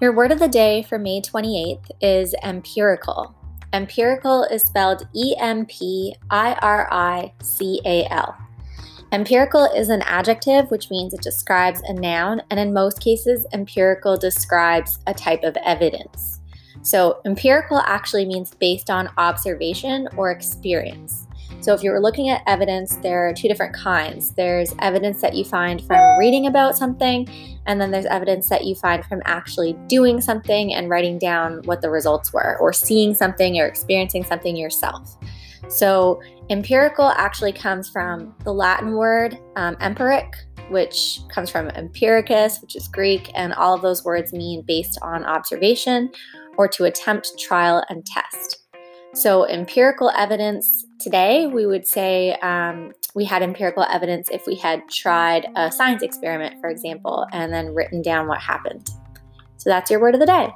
Your word of the day for May 28th is empirical. Empirical is spelled E M P I R I C A L. Empirical is an adjective, which means it describes a noun, and in most cases, empirical describes a type of evidence. So, empirical actually means based on observation or experience. So, if you were looking at evidence, there are two different kinds. There's evidence that you find from reading about something, and then there's evidence that you find from actually doing something and writing down what the results were, or seeing something or experiencing something yourself. So, empirical actually comes from the Latin word um, empiric, which comes from empiricus, which is Greek, and all of those words mean based on observation or to attempt trial and test. So, empirical evidence today, we would say um, we had empirical evidence if we had tried a science experiment, for example, and then written down what happened. So, that's your word of the day.